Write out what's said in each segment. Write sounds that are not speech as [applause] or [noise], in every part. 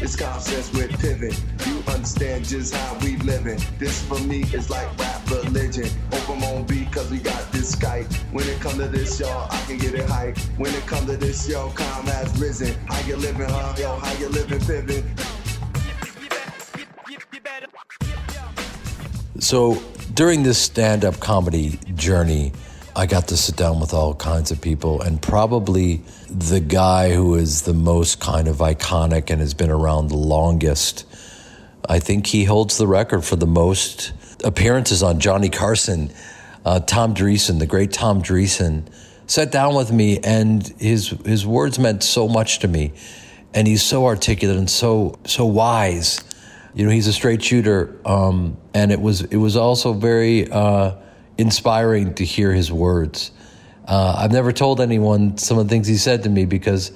It's concepts with pivot. You understand just how we living. This for me is like rap religion. Open on beat cause we got this Skype. When it come to this, y'all, I can get it hype. When it come to this, yo, calm has risen. How you living, huh? Yo, how you living, Piven? So during this stand up comedy journey, I got to sit down with all kinds of people, and probably the guy who is the most kind of iconic and has been around the longest. I think he holds the record for the most appearances on Johnny Carson. Uh, Tom Dreesen, the great Tom Dreesen, sat down with me, and his his words meant so much to me. And he's so articulate and so so wise. You know, he's a straight shooter, um, and it was it was also very. Uh, inspiring to hear his words. Uh, I've never told anyone some of the things he said to me because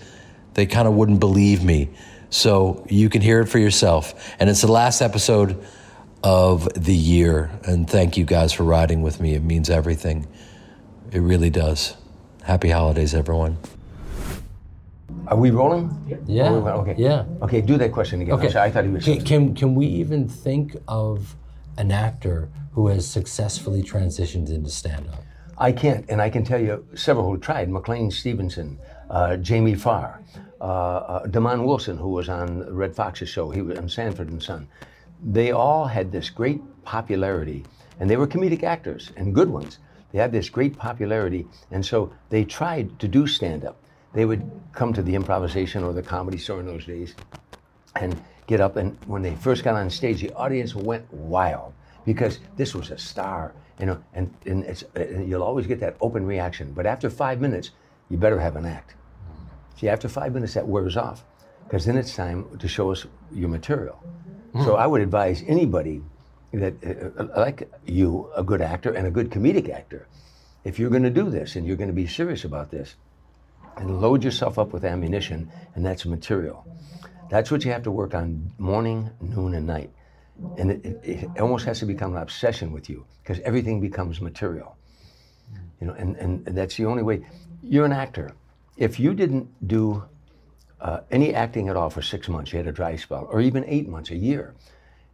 they kind of wouldn't believe me. So you can hear it for yourself. And it's the last episode of the year. And thank you guys for riding with me. It means everything. It really does. Happy holidays, everyone. Are we rolling? Yeah. Oh, we went- okay. Yeah. Okay, do that question again. I'm sorry, I thought he was. Can, can, can we even think of an actor who has successfully transitioned into stand up? I can't, and I can tell you several who tried. McLean Stevenson, uh, Jamie Farr, uh, uh, Demond Wilson, who was on Redd Foxx's show. He was on Sanford and Son. They all had this great popularity, and they were comedic actors and good ones. They had this great popularity, and so they tried to do stand up. They would come to the improvisation or the comedy store in those days, and get up. And when they first got on stage, the audience went wild because this was a star, you know. And, and, it's, and you'll always get that open reaction. But after five minutes, you better have an act. See, after five minutes, that wears off because then it's time to show us your material. So I would advise anybody that, uh, uh, like you, a good actor and a good comedic actor, if you're going to do this and you're going to be serious about this, and load yourself up with ammunition, and that's material. That's what you have to work on morning, noon, and night. And it, it, it almost has to become an obsession with you because everything becomes material. You know, and, and that's the only way. You're an actor. If you didn't do uh, any acting at all for six months, you had a dry spell, or even eight months, a year,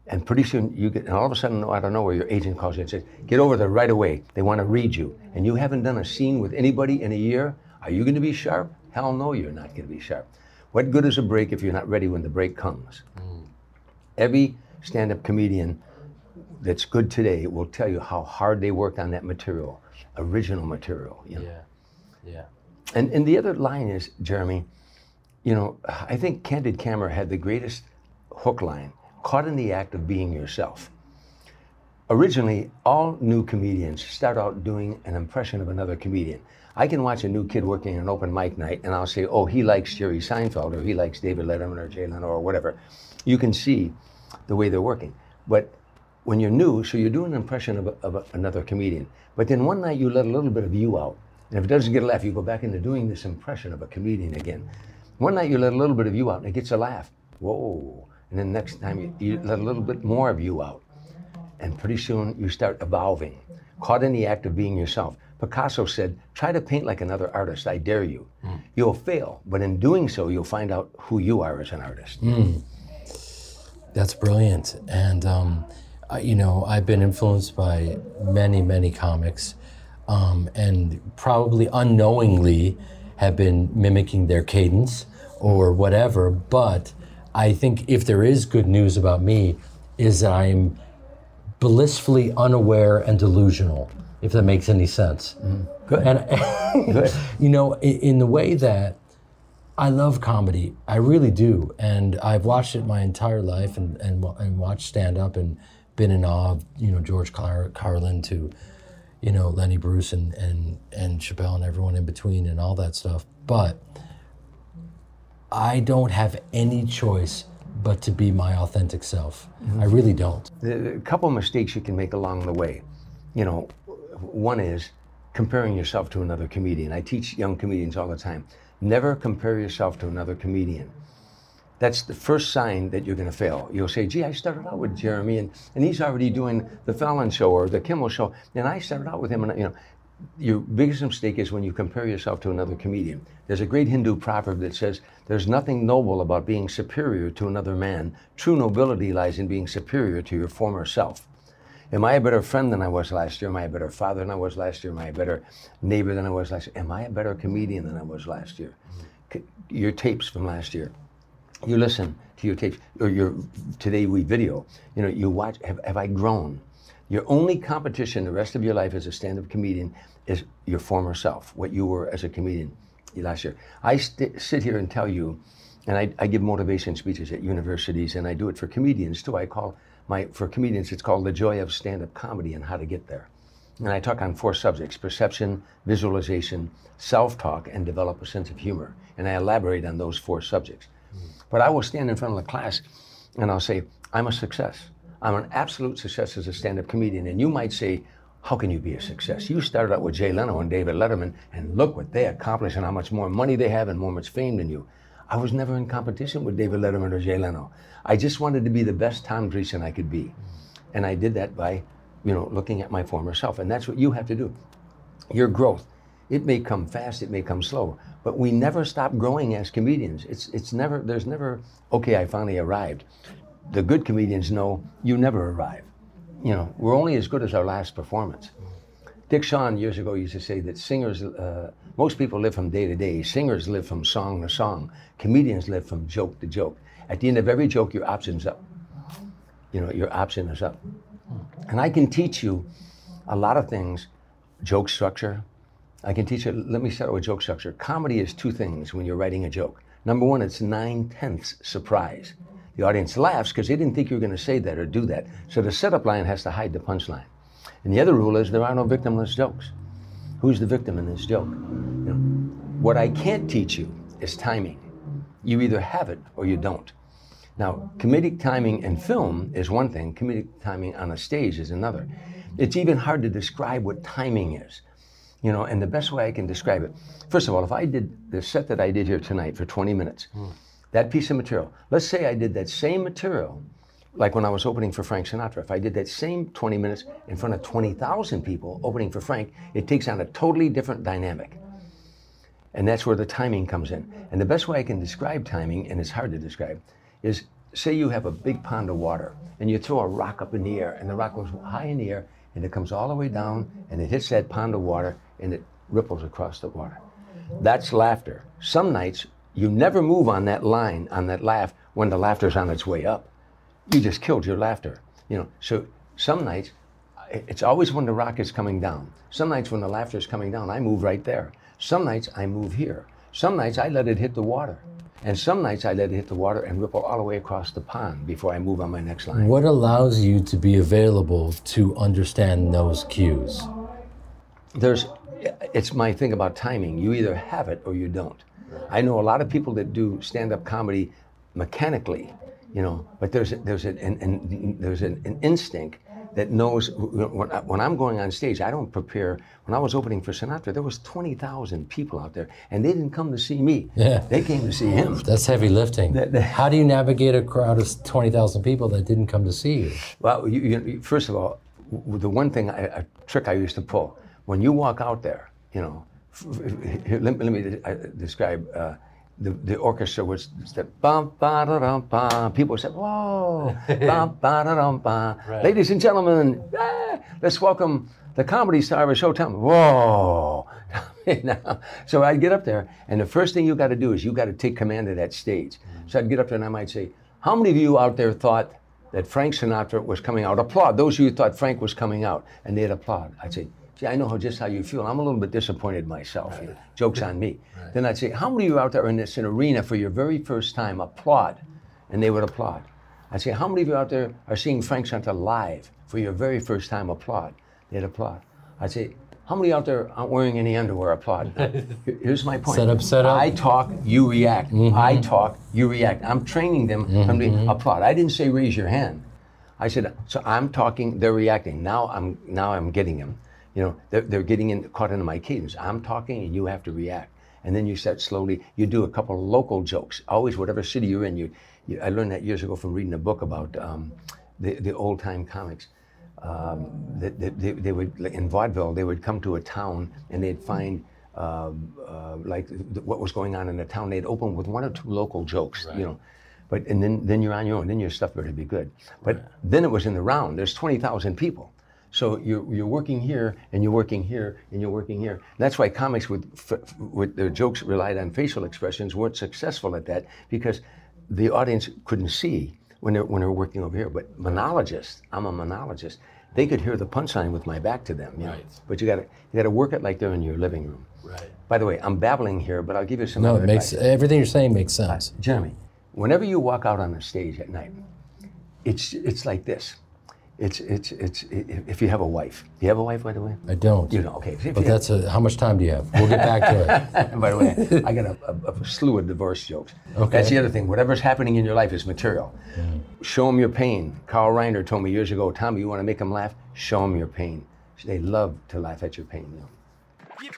and pretty soon you get, and all of a sudden, out of nowhere, your agent calls you and says, "Get over there right away. They want to read you," and you haven't done a scene with anybody in a year. Are you going to be sharp? Hell no, you're not going to be sharp. What good is a break if you're not ready when the break comes? Mm. Every stand-up comedian that's good today will tell you how hard they worked on that material, original material. You know? Yeah. Yeah. And and the other line is, Jeremy, you know, I think Candid Camera had the greatest hook line, caught in the act of being yourself. Originally, all new comedians start out doing an impression of another comedian. I can watch a new kid working an open mic night and I'll say, oh, he likes Jerry Seinfeld or he likes David Letterman or Jay Leno or whatever. You can see the way they're working. But when you're new, so you're doing an impression of, a, of a, another comedian. But then one night you let a little bit of you out. And if it doesn't get a laugh, you go back into doing this impression of a comedian again. One night you let a little bit of you out and it gets a laugh. Whoa. And then next time you, you let a little bit more of you out. And pretty soon you start evolving, caught in the act of being yourself. Picasso said, try to paint like another artist, I dare you. You'll fail, but in doing so, you'll find out who you are as an artist. That's brilliant. And, um, you know, I've been influenced by many, many comics. Um, and probably unknowingly have been mimicking their cadence or whatever. But I think if there is good news about me, is that I'm blissfully unaware and delusional, if that makes any sense. Mm-hmm. Good. And [laughs] you know, in the way that I love comedy, I really do, and I've watched it my entire life, and and, and watched stand up, and been in awe of you know George Car- Carlin to, you know Lenny Bruce and and and Chappelle and everyone in between and all that stuff. But I don't have any choice but to be my authentic self. Mm-hmm. I really don't. A couple mistakes you can make along the way. You know, one is comparing yourself to another comedian. I teach young comedians all the time. Never compare yourself to another comedian. That's the first sign that you're going to fail. You'll say, gee, I started out with Jeremy and, and he's already doing the Fallon show or the Kimmel show. And I started out with him. And, you know, your biggest mistake is when you compare yourself to another comedian. There's a great Hindu proverb that says, There's nothing noble about being superior to another man. True nobility lies in being superior to your former self. Am I a better friend than I was last year? Am I a better father than I was last year? Am I a better neighbor than I was last year? Am I a better comedian than I was last year? Your tapes from last year. You listen to your tapes or your today we video. You know, you watch. Have, have I grown? Your only competition the rest of your life as a stand-up comedian is your former self, what you were as a comedian last year. I sit here and tell you, and I, I give motivation speeches at universities, and I do it for comedians too. I call my for comedians, it's called the joy of stand-up comedy and how to get there. And I talk on four subjects: perception, visualization, self-talk, and develop a sense of humor. And I elaborate on those four subjects. Mm. But I will stand in front of the class and I'll say, I'm a success. I'm an absolute success as a stand up comedian. And you might say, How can you be a success? You started out with Jay Leno and David Letterman, and look what they accomplished and how much more money they have and more much fame than you. I was never in competition with David Letterman or Jay Leno. I just wanted to be the best Tom Dreesen I could be. And I did that by, you know, looking at my former self. And that's what you have to do your growth. It may come fast, it may come slow, but we never stop growing as comedians. It's it's never there's never okay, I finally arrived. The good comedians know you never arrive. You know, we're only as good as our last performance. Dick Shawn years ago used to say that singers, uh, most people live from day to day. Singers live from song to song. Comedians live from joke to joke. At the end of every joke, your option's up. You know, your option is up. And I can teach you a lot of things joke structure. I can teach you, let me start with joke structure. Comedy is two things when you're writing a joke. Number one, it's nine tenths surprise. The audience laughs because they didn't think you were going to say that or do that. So the setup line has to hide the punchline. And the other rule is there are no victimless jokes. Who's the victim in this joke? What I can't teach you is timing. You either have it or you don't. Now, comedic timing in film is one thing, comedic timing on a stage is another. It's even hard to describe what timing is. You know, and the best way I can describe it, first of all, if I did the set that I did here tonight for 20 minutes, that piece of material, let's say I did that same material, like when I was opening for Frank Sinatra, if I did that same 20 minutes in front of 20,000 people opening for Frank, it takes on a totally different dynamic. And that's where the timing comes in. And the best way I can describe timing, and it's hard to describe, is say you have a big pond of water and you throw a rock up in the air, and the rock goes high in the air and it comes all the way down and it hits that pond of water and it ripples across the water. That's laughter. Some nights you never move on that line, on that laugh, when the laughter's on its way up. You just killed your laughter. You know, so some nights it's always when the rock is coming down. Some nights when the laughter is coming down, I move right there. Some nights I move here. Some nights I let it hit the water. And some nights I let it hit the water and ripple all the way across the pond before I move on my next line. What allows you to be available to understand those cues? There's, it's my thing about timing. You either have it or you don't. I know a lot of people that do stand-up comedy mechanically, you know, but there's a, there's an, an, an there's an, an instinct that knows when, I'm going on stage, I don't prepare. When I was opening for Sinatra, there was 20,000 people out there, and they didn't come to see me. Yeah. They came to see him. That's heavy lifting. That- that- How do you navigate a crowd of 20,000 people that didn't come to see you? Well, you, you, first of all, the one thing, I, a trick I used to pull, when you walk out there, you know, f- f- here, let, me- let me de- describe. Uh, the, the orchestra was that bum ba da dum ba. People said, "Whoa, [laughs] bum ba da dum ba." Ladies and gentlemen, ah, let's welcome the comedy star of Showtime. Whoa, [laughs] now, so I'd get up there, and the first thing you got to do is you got to take command of that stage. So I'd get up there and I might say, How many of you out there thought that Frank Sinatra was coming out? Applaud. Those of you who thought Frank was coming out, and they'd applaud. I'd say, Gee, I know how, just how you feel. I'm a little bit disappointed myself. You know, Joke's on me. Then I'd say, How many of you out there in this an arena for your very first time applaud? And they would applaud. I'd say, How many of you out there are seeing Frank Sinatra live for your very first time applaud? They'd applaud. I'd say, How many out there aren't wearing any underwear? Applaud. [laughs] Here's my point. Set up, set up. I talk, you react. Mm-hmm. I talk, you react. I'm training them from the mm-hmm. applaud. I didn't say raise your hand. I said, so I'm talking, they're reacting. Now I'm now I'm getting them. You know, they're, they're getting in, caught into my cadence. I'm talking and you have to react. And then you start slowly, you do a couple of local jokes. Always, whatever city you're in, you, you I learned that years ago from reading a book about um, the, the old time comics. Um, that that they, they would, in vaudeville, they would come to a town and they'd find um, uh, like th- what was going on in the town. They'd open with one or two local jokes, you know. But and then then you're on your own. Then your stuff better be good. But then it was in the round. There's twenty thousand people, so you're you're working here and you're working here and you're working here. That's why comics with f- with their jokes relied on facial expressions weren't successful at that because the audience couldn't see when they're when they're working over here. But monologists, I'm a monologist. They could hear the punchline with my back to them. You know? Right. But you got to you got to work it like they're in your living room. Right. By the way, I'm babbling here, but I'll give you some. No, other it makes advice. everything you're saying makes sense. Jeremy, whenever you walk out on the stage at night, it's it's like this. It's it's it's if you have a wife. Do you have a wife, by the way? I don't. You know, okay. If But you that's a, how much time do you have? We'll get back to it. have- [laughs] by the way, I got a, a, a slew of divorce jokes. Okay. That's the other thing. Whatever's happening in your life is material. Mm. Show them your pain. Carl Reiner told me years ago, Tommy, you want to make them laugh? Show them your pain. They love to laugh at your pain. You know?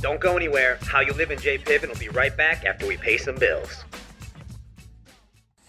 Don't go anywhere. How You Live in J Piven will be right back after we pay some bills.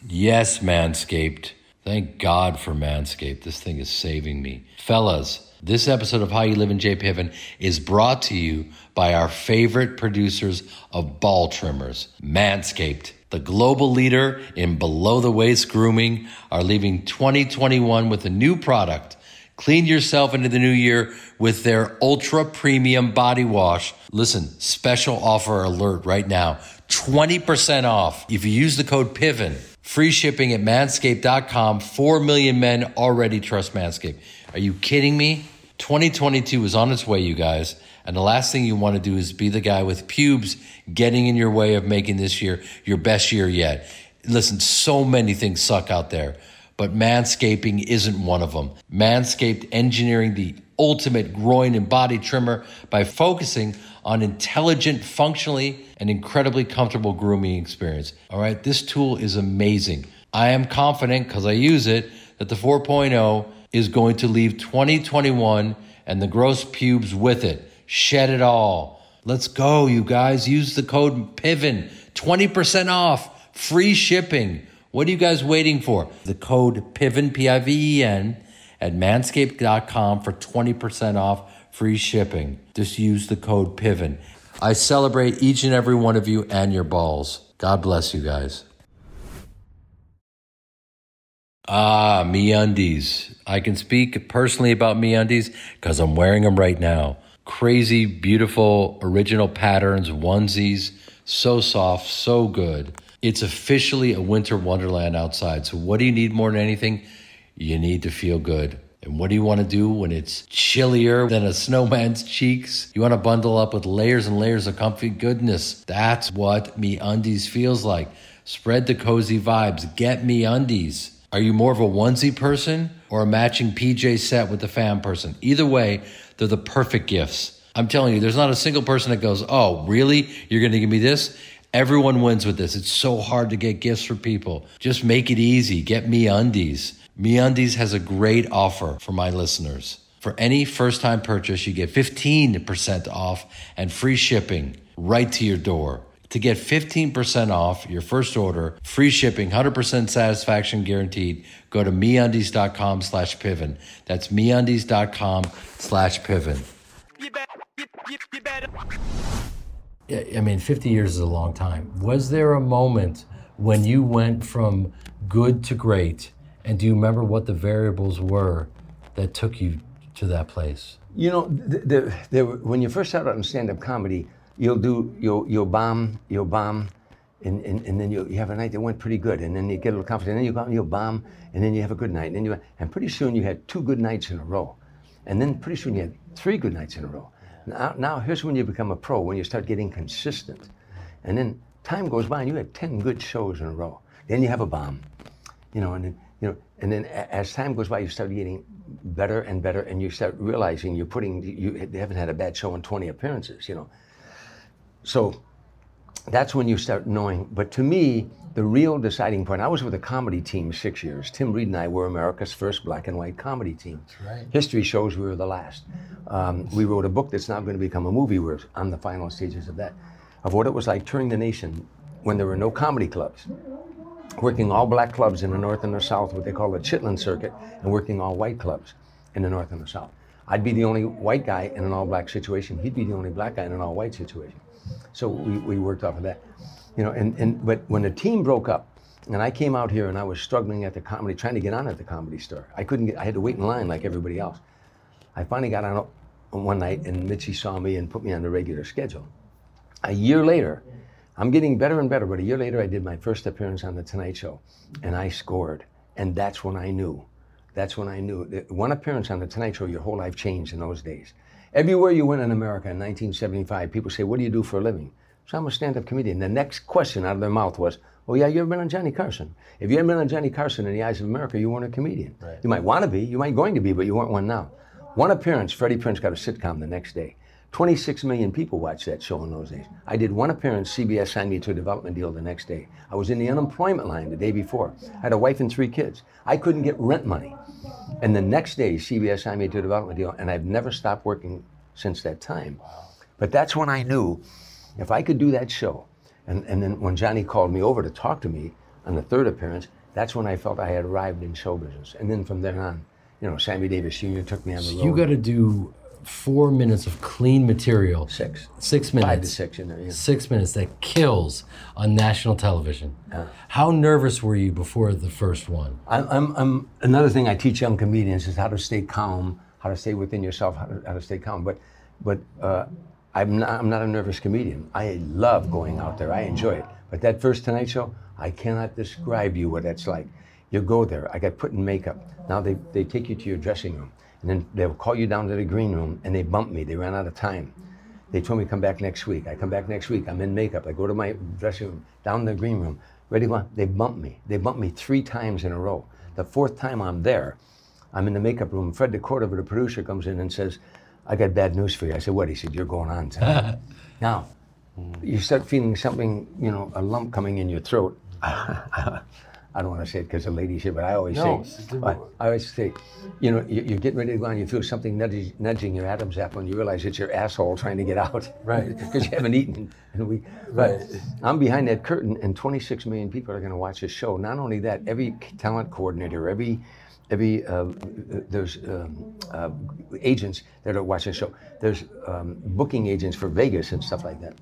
Yes, Manscaped. Thank God for Manscaped. This thing is saving me. Fellas, this episode of How You Live in J Piven is brought to you by our favorite producers of ball trimmers, Manscaped. The global leader in below the waist grooming are leaving 2021 with a new product. Clean yourself into the new year with their ultra premium body wash. Listen, special offer alert right now 20% off if you use the code PIVEN. Free shipping at manscaped.com. 4 million men already trust Manscaped. Are you kidding me? 2022 is on its way, you guys. And the last thing you want to do is be the guy with pubes getting in your way of making this year your best year yet. Listen, so many things suck out there but manscaping isn't one of them. Manscaped engineering the ultimate groin and body trimmer by focusing on intelligent, functionally, and incredibly comfortable grooming experience. All right, this tool is amazing. I am confident because I use it that the 4.0 is going to leave 2021 and the gross pubes with it. Shed it all. Let's go, you guys. Use the code PIVEN. 20% off. Free shipping. What are you guys waiting for? The code PIVEN, P I V E N, at manscaped.com for 20% off free shipping. Just use the code PIVEN. I celebrate each and every one of you and your balls. God bless you guys. Ah, MeUndies. I can speak personally about MeUndies because I'm wearing them right now. Crazy, beautiful, original patterns, onesies, so soft, so good. It's officially a winter wonderland outside. So, what do you need more than anything? You need to feel good. And what do you want to do when it's chillier than a [laughs] snowman's cheeks? You want to bundle up with layers and layers of comfy goodness. That's what MeUndies feels like. Spread the cozy vibes. Get MeUndies. Are you more of a onesie person or a matching PJ set with the fam person? Either way, they're the perfect gifts. I'm telling you, there's not a single person that goes, Oh, really? You're going to give me this? Everyone wins with this. It's so hard to get gifts for people. Just make it easy. Get MeUndies. Me undies has a great offer for my listeners. For any first-time purchase, you get 15% off and free shipping right to your door. To get 15% off your first order, free shipping, 100% satisfaction guaranteed, go to MeUndies.com slash Piven. That's MeUndies.com slash Piven. I mean, 50 years is a long time. Was there a moment when you went from good to great? And do you remember what the variables were that took you to that place? You know, the, the, the, when you first start out in stand-up comedy, you'll do you'll you'll bomb you'll bomb, and, and, and then you you have a night that went pretty good, and then you get a little confident, and then you go out you'll bomb, and then you have a good night, and then you and pretty soon you had two good nights in a row, and then pretty soon you had three good nights in a row. Now, now here's when you become a pro, when you start getting consistent, and then time goes by and you had ten good shows in a row. Then you have a bomb, you know, and then you know, and then as time goes by, you start getting better and better, and you start realizing you're putting you haven't had a bad show in 20 appearances, you know. So that's when you start knowing. But to me, the real deciding point, I was with a comedy team six years. Tim Reid and I were America's first black and white comedy team. right. History shows we were the last. Um, we wrote a book that's now going to become a movie. We're on the final stages of that, of what it was like touring the nation when there were no comedy clubs. Working all black clubs in the north and the south, what they call the Chitlin Circuit, and working all white clubs in the north and the south. I'd be the only white guy in an all black situation. He'd be the only black guy in an all white situation. So we, we worked off of that. You know, and, and but when the team broke up, and I came out here and I was struggling at the comedy, trying to get on at the comedy store. I couldn't get, I had to wait in line like everybody else. I finally got on one night and Mitzi saw me and put me on the regular schedule. A year later, I'm getting better and better, but a year later I did my first appearance on The Tonight Show and I scored. And that's when I knew. That's when I knew. One appearance on The Tonight Show, your whole life changed in those days. Everywhere you went in America in 1975, people say, What do you do for a living? So I'm a stand up comedian. The next question out of their mouth was, Oh, yeah, you ever been on Johnny Carson? If you hadn't been on Johnny Carson in the eyes of America, you weren't a comedian. You might want to be, you might going to be, but you weren't one now. One appearance, Freddie Prinze got a sitcom the next day. 26 million people watched that show in those days. I did one appearance, CBS signed me to a development deal the next day. I was in the unemployment line the day before. I had a wife and three kids. I couldn't get rent money. And the next day, CBS signed me to a development deal, and I've never stopped working since that time. But that's when I knew if I could do that show, and, and then when Johnny called me over to talk to me on the third appearance, that's when I felt I had arrived in show business. And then from there on, you know, Sammy Davis Jr. took me on the road. You got to do four minutes of clean material. Six. Six minutes. Five to six in there, yeah. Six minutes that kills on national television. How nervous were you before the first one? I'm, I'm, I'm, another thing I teach young comedians is how to stay calm, how to stay within yourself, how to, how to stay calm. But, but uh, I'm, not, I'm not a nervous comedian. I love going out there. I enjoy it. But that first Tonight Show, I cannot describe you what that's like. You go there. I got put in makeup. Now they, they take you to your dressing room, and then they'll call you down to the green room, and they bump me. They ran out of time. They told me to come back next week. I come back next week. I'm in makeup. I go to my dressing room, down the green room, ready to go. They bump me. They bump me three times in a row. The fourth time I'm there, I'm in the makeup room. Fred DeCordova, the producer, comes in and says, I got bad news for you. I said, What? He said, You're going on tonight. [laughs] now, you start feeling something, you know, a lump coming in your throat. [laughs] I don't want to say it because the lady said, but I always No, say, I. I always say, you know, you- you're getting ready to go on, you feel something nudging, nudging your Adam's apple, and you realize it's your asshole trying to get out. Right. [laughs] Because you haven't eaten in a week. But I'm behind that curtain, and 26 million people are going to watch this show. Not only that, every talent coordinator, every every uh, there's um, uh, agents that are watching the show. There's um, booking agents for Vegas and stuff like that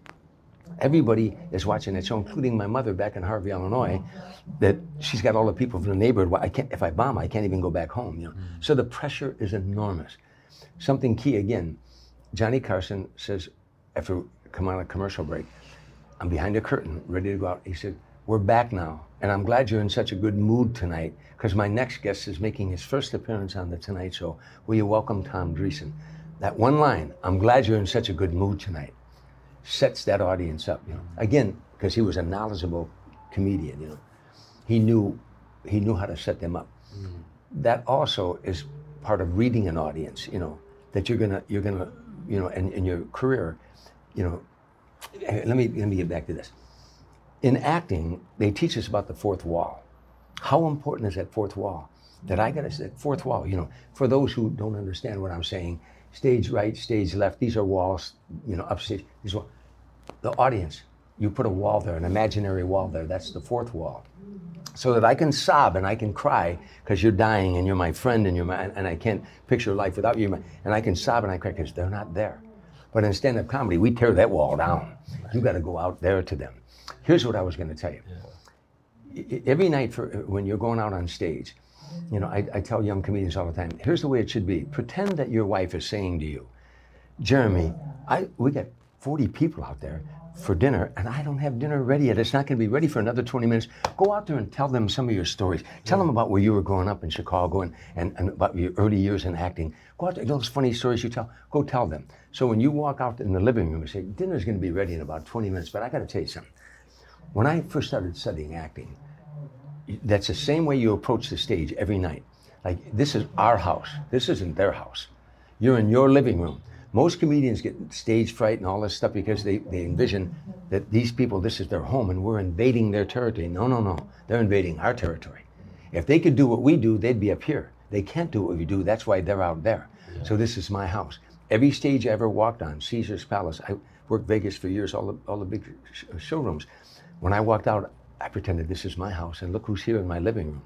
everybody is watching that show, including my mother back in Harvey, Illinois, that she's got all the people from the neighborhood. Well, I can't, if I bomb, I can't even go back home. You know, mm. so the pressure is enormous. Something key again. Johnny Carson says, after come on a commercial break, I'm behind the curtain, ready to go out. He said, "We're back now, and I'm glad you're in such a good mood tonight because my next guest is making his first appearance on the Tonight Show. Will you welcome Tom Dreesen?" That one line, "I'm glad you're in such a good mood tonight." Sets that audience up. You know, again, because he was a knowledgeable comedian. You know, he knew he knew how to set them up. Mm. That also is part of reading an audience. You know, that you're gonna you're gonna you know, in, in your career, you know. Let me let me get back to this. In acting, they teach us about the fourth wall. How important is that fourth wall? That I got to that fourth wall. You know, for those who don't understand what I'm saying, stage right, stage left. These are walls. You know, upstage. These walls the audience. You put a wall there, an imaginary wall there. That's the fourth wall. So that I can sob and I can cry because you're dying and you're my friend and you're my, and I can't picture life without you. And I can sob and I cry because they're not there. But in stand-up comedy, we tear that wall down. You got to go out there to them. Here's what I was going to tell you. Every night for uh, when you're going out on stage, You know, I, I tell young comedians all the time, here's the way it should be. Pretend that your wife is saying to you, Jeremy, I we got 40 people out there for dinner, and I don't have dinner ready yet. It's not going to be ready for another 20 minutes. Go out there and tell them some of your stories. Tell them about where you were growing up in Chicago and, and, and about your early years in acting. Go out there, those funny stories you tell, go tell them. So when you walk out in the living room and say, dinner's going to be ready in about 20 minutes, but I got to tell you something. When I first started studying acting, that's the same way you approach the stage every night. Like, this is our house. This isn't their house. You're in your living room. Most comedians get stage fright and all this stuff because they, they envision that these people, this is their home and we're invading their territory. No, no, no. They're invading our territory. If they could do what we do, they'd be up here. They can't do what we do. That's why they're out there. So this is my house. Every stage I ever walked on, Caesar's Palace, I worked Vegas for years, all the, all the big sh- uh, showrooms. When I walked out, I pretended this is my house and look who's here in my living room.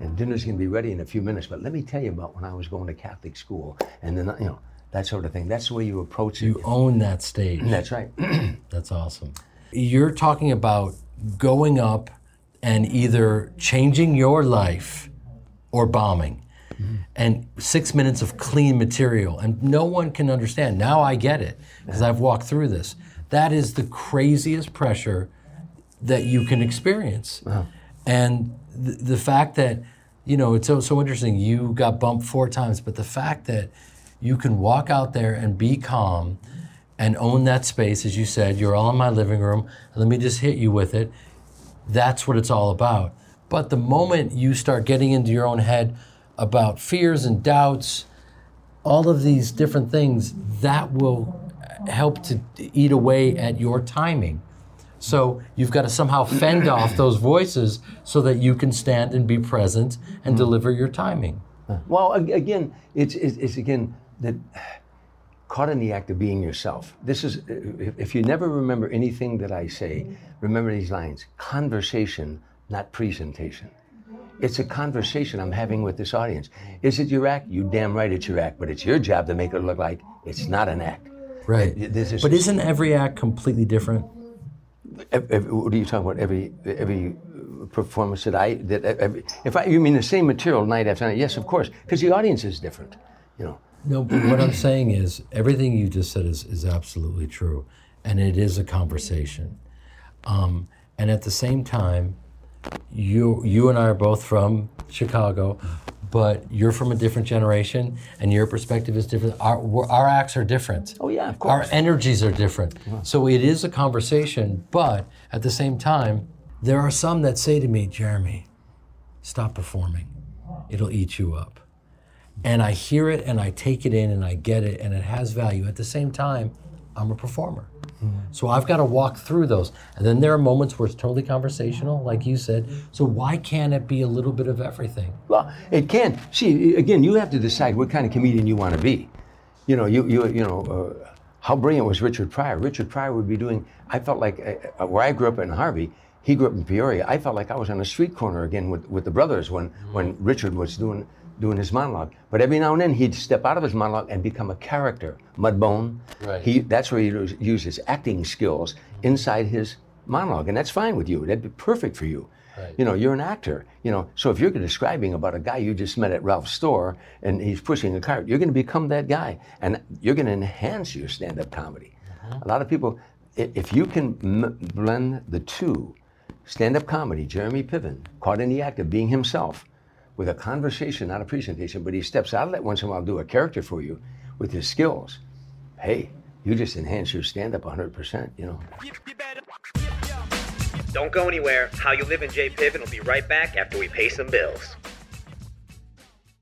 And dinner's going to be ready in a few minutes. But let me tell you about when I was going to Catholic school and then, you know, that sort of thing. That's the way you approach it. You own that stage. That's right. [clears throat] That's awesome. You're talking about going up and either changing your life or bombing. Mm-hmm. And six minutes of clean material, and no one can understand. Now I get it because I've walked through this. That is the craziest pressure that you can experience. Uh-huh. And the, the fact that, you know, it's so, so interesting. You got bumped four times, but the fact that you can walk out there and be calm and own that space, as you said, you're all in my living room, let me just hit you with it. That's what it's all about. But the moment you start getting into your own head about fears and doubts, all of these different things, that will help to eat away at your timing. So you've got to somehow fend off [clears throat] those voices so that you can stand and be present and mm-hmm. deliver your timing. Well, again, it's, it's, it's again that caught in the act of being yourself. This is, if, you never remember anything that I say, remember these lines conversation, not presentation. It's a conversation I'm having with this audience. Is it your act? You damn right it's your act, but it's your job to make it look like it's not an act. Right. This is- but isn't every act completely different? Ev- ev- what are you talking about? Every every performance that I that every, if I you mean the same material night after night? Yes, of course, because the audience is different. You know. No, but what I'm saying is everything you just said is, is absolutely true. And it is a conversation. Um, and at the same time, you you and I are both from Chicago, but you're from a different generation and your perspective is different. Our, our acts are different. Oh yeah, of course. Our energies are different. So it is a conversation, but at the same time, there are some that say to me, Jeremy, stop performing. It'll eat you up. And I hear it and I take it in and I get it and it has value. At the same time, I'm a performer. So I've got to walk through those. And then there are moments where it's totally conversational, like you said. So why can't it be a little bit of everything? Well, it can. See, again, you have to decide what kind of comedian you want to be. You know, you you you know, uh, how brilliant was Richard Pryor? Richard Pryor would be doing. I felt like uh, uh, where I grew up in Harvey. He grew up in Peoria. I felt like I was on a street corner again with, with the brothers when when Richard was doing doing his monologue. But every now and then he'd step out of his monologue and become a character. Mudbone. Right. He that's where he used use his acting skills inside his monologue, and that's fine with you. That'd be perfect for you. Right. You know, you're an actor. You know, so if you're describing about a guy you just met at Ralph's store and he's pushing a cart, you're going to become that guy, and you're going to enhance your stand-up comedy. Uh-huh. A lot of people, if you can m- blend the two, stand-up comedy, Jeremy Piven, caught in the act of being himself, with a conversation, not a presentation, but he steps out of that once in a while, do a character for you with his skills. Hey, you just enhance your stand-up 100%. You know. Don't go anywhere. How You Live in J Piven will be right back after we pay some bills.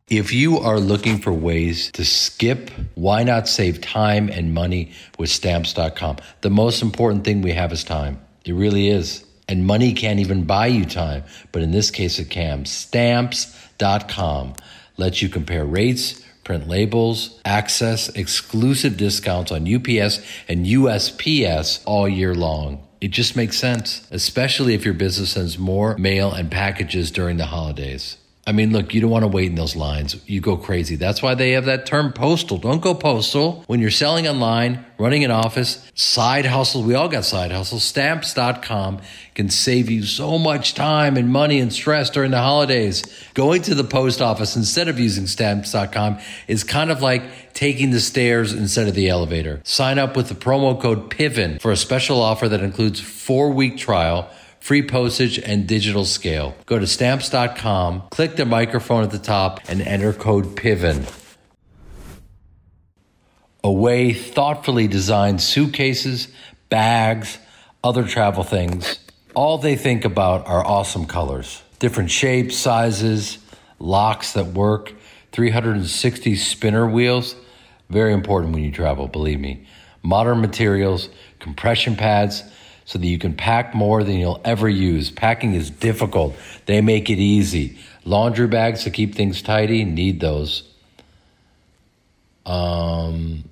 If you are looking for ways to skip, why not save time and money with stamps.com? The most important thing we have is time. It really is. And money can't even buy you time, but in this case it can. Stamps.com lets you compare rates, print labels, access exclusive discounts on UPS and USPS all year long. It just makes sense, especially if your business sends more mail and packages during the holidays. I mean, look, you don't want to wait in those lines. You go crazy. That's why they have that term postal. Don't go postal. When you're selling online, running an office, side hustles, we all got side hustles. Stamps.com can save you so much time and money and stress during the holidays. Going to the post office instead of using stamps.com is kind of like taking the stairs instead of the elevator. Sign up with the promo code PIVEN for a special offer that includes four week trial free postage, and digital scale. Go to stamps.com, click the microphone at the top, and enter code PIVEN. Away thoughtfully designed suitcases, bags, other travel things. All they think about are awesome colors, different shapes, sizes, locks that work, 360 spinner wheels. Very important when you travel, believe me. Modern materials, compression pads, so that you can pack more than you'll ever use. Packing is difficult. They make it easy. Laundry bags to keep things tidy, need those. Um,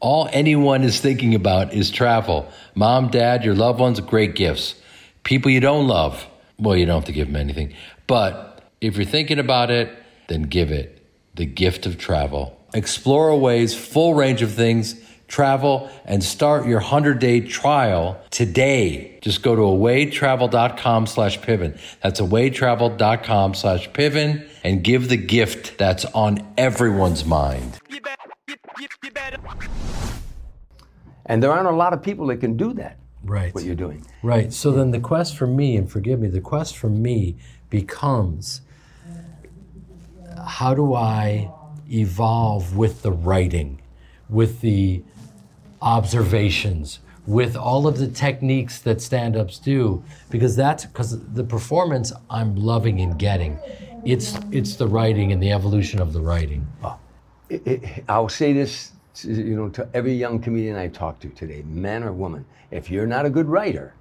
all anyone is thinking about is travel. Mom, dad, your loved ones, great gifts. People you don't love, well, you don't have to give them anything. But if you're thinking about it, then give it the gift of travel. Explore Away's full range of things travel, and start your 100-day trial today. Just go to awaytravel.com slash piven. That's awaytravel.com slash piven and give the gift that's on everyone's mind. And there aren't a lot of people that can do that, Right. what you're doing. Right. So then the quest for me, and forgive me, the quest for me becomes how do I evolve with the writing, with the observations, with all of the techniques that stand ups do? Because that's because the performance I'm loving and getting. It's it's the writing and the evolution of the writing. it, it, I'll say this, you know, to every young comedian I talk to today, man or woman. If you're not a good writer,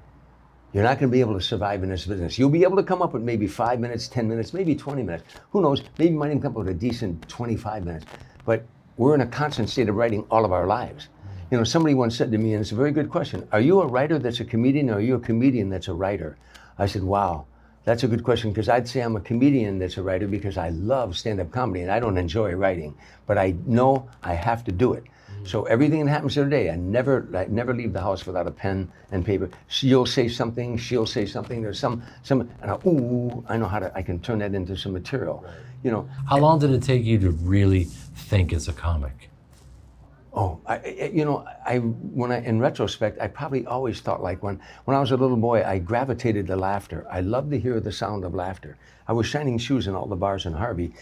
you're not going to be able to survive in this business. You'll be able to come up with maybe five minutes, ten minutes, maybe 20 minutes. Who knows? Maybe you might even come up with a decent 25 minutes. But we're in a constant state of writing all of our lives. You know, somebody once said to me, and it's a very good question: Are you a writer that's a comedian, or are you a comedian that's a writer? I said, Wow. That's a good question because I'd say I'm a comedian that's a writer because I love stand-up comedy and I don't enjoy writing, but I know I have to do it. Mm. So everything that happens today, I never, I never leave the house without a pen and paper. She'll say something, she'll say something. There's some, some, and I, ooh, I know how to, I can turn that into some material. You know, How long did it take you to really think as a comic? Oh, I, you know, I when I in retrospect, I probably always thought like when when I was a little boy, I gravitated to laughter. I loved to hear the sound of laughter. I was shining shoes in all the bars in Harvey,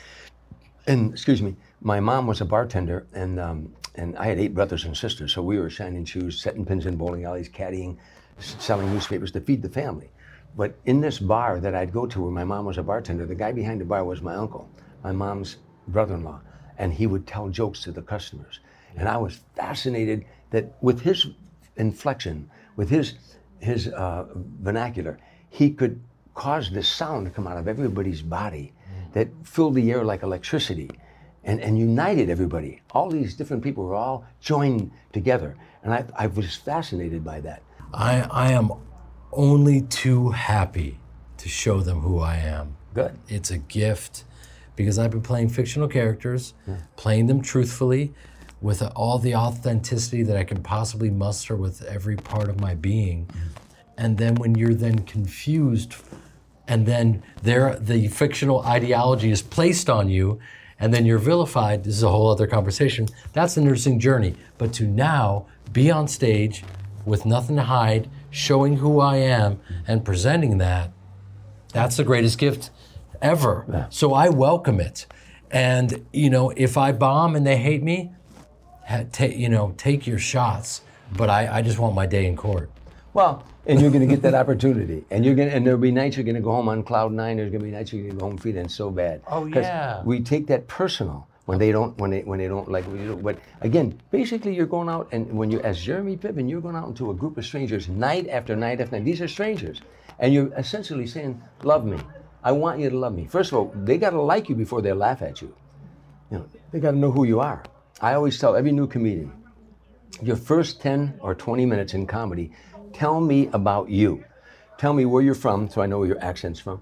and excuse me, my mom was a bartender, and um, and I had eight brothers and sisters, so we were shining shoes, setting pins in bowling alleys, caddying, selling newspapers to feed the family. But in this bar that I'd go to where my mom was a bartender, the guy behind the bar was my uncle, my mom's brother-in-law, and he would tell jokes to the customers. And I was fascinated that with his inflection, with his his uh, vernacular, he could cause this sound to come out of everybody's body that filled the air like electricity and, and united everybody. All these different people were all joined together. And I, I was fascinated by that. I, I am only too happy to show them who I am. Good. It's a gift because I've been playing fictional characters, playing them truthfully with all the authenticity that I can possibly muster with every part of my being. Mm-hmm. And then when you're then confused and then there the fictional ideology is placed on you and then you're vilified this is a whole other conversation that's an interesting journey. But to now be on stage with nothing to hide showing who i am and presenting that that's the greatest gift ever. So i welcome it. And you know if i bomb and they hate me ha- ta- you know take your shots but I, I just want my day in court Well, and you're going to get that opportunity, and you're going, and there'll be nights you're going to go home on cloud nine. There's going to be nights you're going to go home feeling so bad. Oh yeah. We take that personal when they don't when they when they don't like. what you do. But again, basically, you're going out, and when you as Jeremy Piven, you're going out into a group of strangers night after night after night. These are strangers, and you're essentially saying, "Love me. I want you to love me." First of all, they got to like you before they laugh at you. You know, they got to know who you are. I always tell every new comedian, your first 10 or 20 minutes in comedy, tell me about you. Tell me where you're from so I know where your accent's from.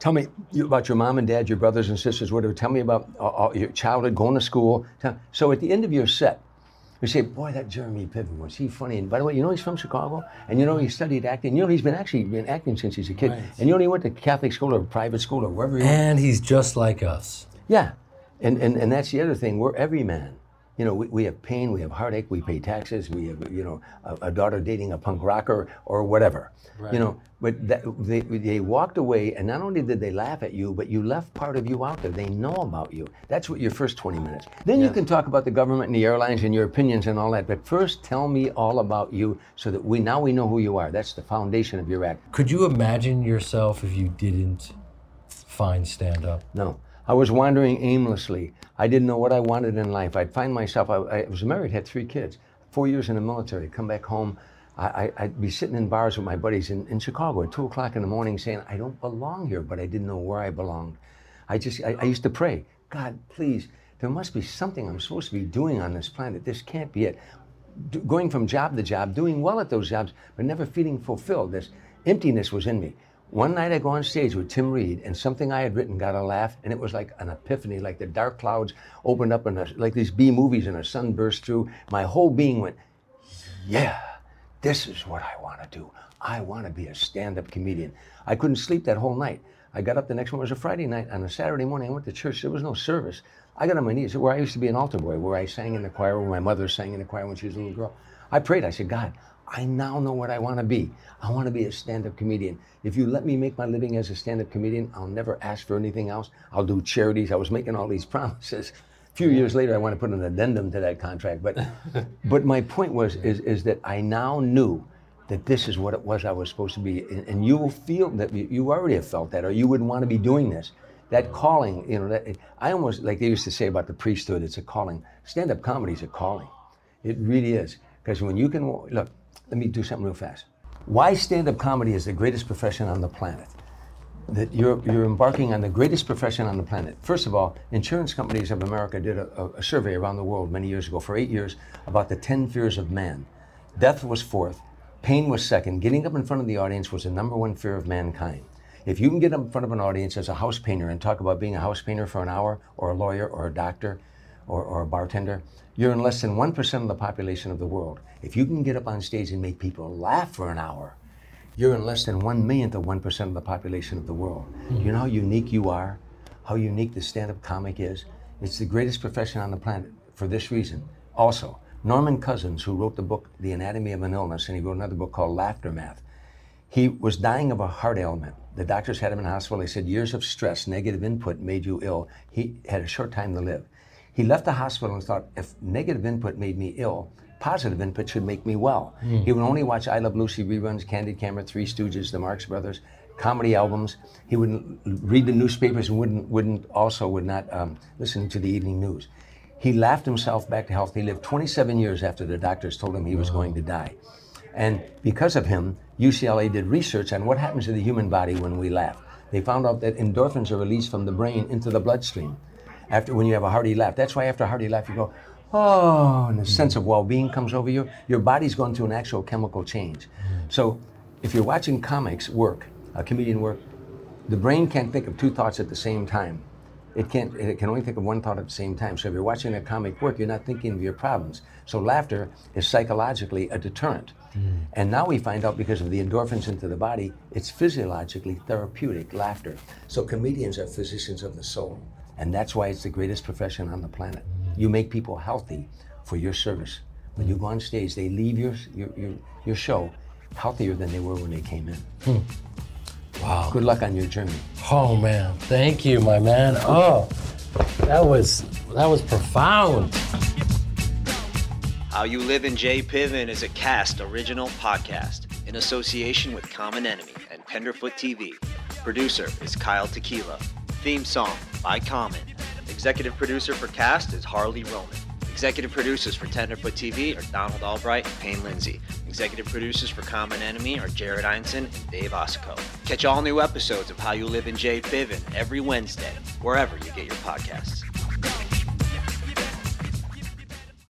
Tell me about your mom and dad, your brothers and sisters, whatever. Tell me about uh, uh, your childhood, going to school. So at the end of your set, you say, boy, that Jeremy Piven, was he funny? And by the way, you know he's from Chicago? And you know he studied acting. You know he's been actually been acting since he's a kid. Right. And you know he went to Catholic school or private school or wherever he And he's just like us. Yeah. And, and, and that's the other thing. We're every man. You know, we, we have pain, we have heartache, we pay taxes, we have, you know, a, a daughter dating a punk rocker or whatever. Right. You know, but that, they, they walked away, and not only did they laugh at you, but you left part of you out there. They know about you. That's what your first 20 minutes. Then you can talk about the government and the airlines and your opinions and all that. But first, tell me all about you so that we now we know who you are. That's the foundation of your act. Could you imagine yourself if you didn't find stand up? No. I was wandering aimlessly. I didn't know what I wanted in life. I'd find myself, I, I was married, had three kids, four years in the military, come back home. I, I'd be sitting in bars with my buddies in, in Chicago at two o'clock in the morning saying, I don't belong here, but I didn't know where I belonged. I just, I, I used to pray, God, please, there must be something I'm supposed to be doing on this planet. This can't be it. Going from job to job, doing well at those jobs, but never feeling fulfilled. This emptiness was in me. One night I go on stage with Tim Reid, and something I had written got a laugh, and it was like an epiphany, like the dark clouds opened up, and like these B movies, and a sun burst through. My whole being went, yeah, this is what I want to do. I want to be a stand-up comedian. I couldn't sleep that whole night. I got up the next morning. It was a Friday night. On a Saturday morning, I went to church. There was no service. I got on my knees where I used to be an altar boy, where I sang in the choir, where my mother sang in the choir when she was a little girl. I prayed. I said, God, I now know what I want to be. I want to be a stand-up comedian. If you let me make my living as a stand-up comedian, I'll never ask for anything else. I'll do charities. I was making all these [laughs] promises. A few years later, I want to put an addendum to that contract. But, [laughs] but my point was is, is that I now knew that this is what it was I was supposed to be. And, and you will feel that you, you already have felt that, or you wouldn't want to be doing this. That calling, you know, that I almost like they used to say about the priesthood, it's a calling. Stand-up comedy is a calling. It really is. Because when you can look, let me do something real fast. Why stand-up comedy is the greatest profession on the planet? That you're you're embarking on the greatest profession on the planet. First of all, insurance companies of America did a, a- a survey around the world many years ago, for eight years, about the ten fears of man. Death was fourth, pain was second, getting up in front of the audience was the number one fear of mankind. If you can get up in front of an audience as a house painter and talk about being a house painter for an hour, or a lawyer, or a doctor, or, or a bartender, you're in less than 1% of the population of the world. If you can get up on stage and make people laugh for an hour, you're in less than one millionth of 1% of the population of the world. Hmm. You know how unique you are? How unique the stand up comic is? It's the greatest profession on the planet for this reason. Also, Norman Cousins, who wrote the book The Anatomy of an Illness, and he wrote another book called Laughter Math, he was dying of a heart ailment. The doctors had him in the hospital. They said years of stress, negative input made you ill. He had a short time to live. He left the hospital and thought, if negative input made me ill, positive input should make me well. He would only watch I Love Lucy reruns, Candid Camera, Three Stooges, The Marx Brothers, comedy albums. He wouldn't read the newspapers and wouldn't, wouldn't also would not um, listen to the evening news. He laughed himself back to health. He lived 27 years after the doctors told him he was going to die. And because of him, UCLA did research on what happens to the human body when we laugh. They found out that endorphins are released from the brain into the bloodstream after when you have a hearty laugh. That's why after a hearty laugh you go, oh, and a mm-hmm. sense of well-being comes over you. Your body's going through an actual chemical change. Mm-hmm. So if you're watching comics work, a comedian work, the brain can't think of two thoughts at the same time. It can't. It can only think of one thought at the same time. So if you're watching a comic work, you're not thinking of your problems. So laughter is psychologically a deterrent. Hmm. And now we find out because of the endorphins into the body, it's physiologically therapeutic. Laughter. So comedians are physicians of the soul, and that's why it's the greatest profession on the planet. You make people healthy for your service. When you go on stage, they leave your your your, your show healthier than they were when they came in. Hmm. Wow. Good luck on your journey. Oh man, thank you, my man. Oh, that was that was profound. How You Live in Jay Piven is a Kast original podcast in association with Common Enemy and Tenderfoot TV. Producer is Kyle Tequila. Theme song by Common. Executive producer for Kast is Harley Roman. Executive producers for Tenderfoot TV are Donald Albright and Payne Lindsay. Executive producers for Common Enemy are Jared Einson and Dave Osico. Catch all new episodes of How You Live in Jay Piven every Wednesday, wherever you get your podcasts.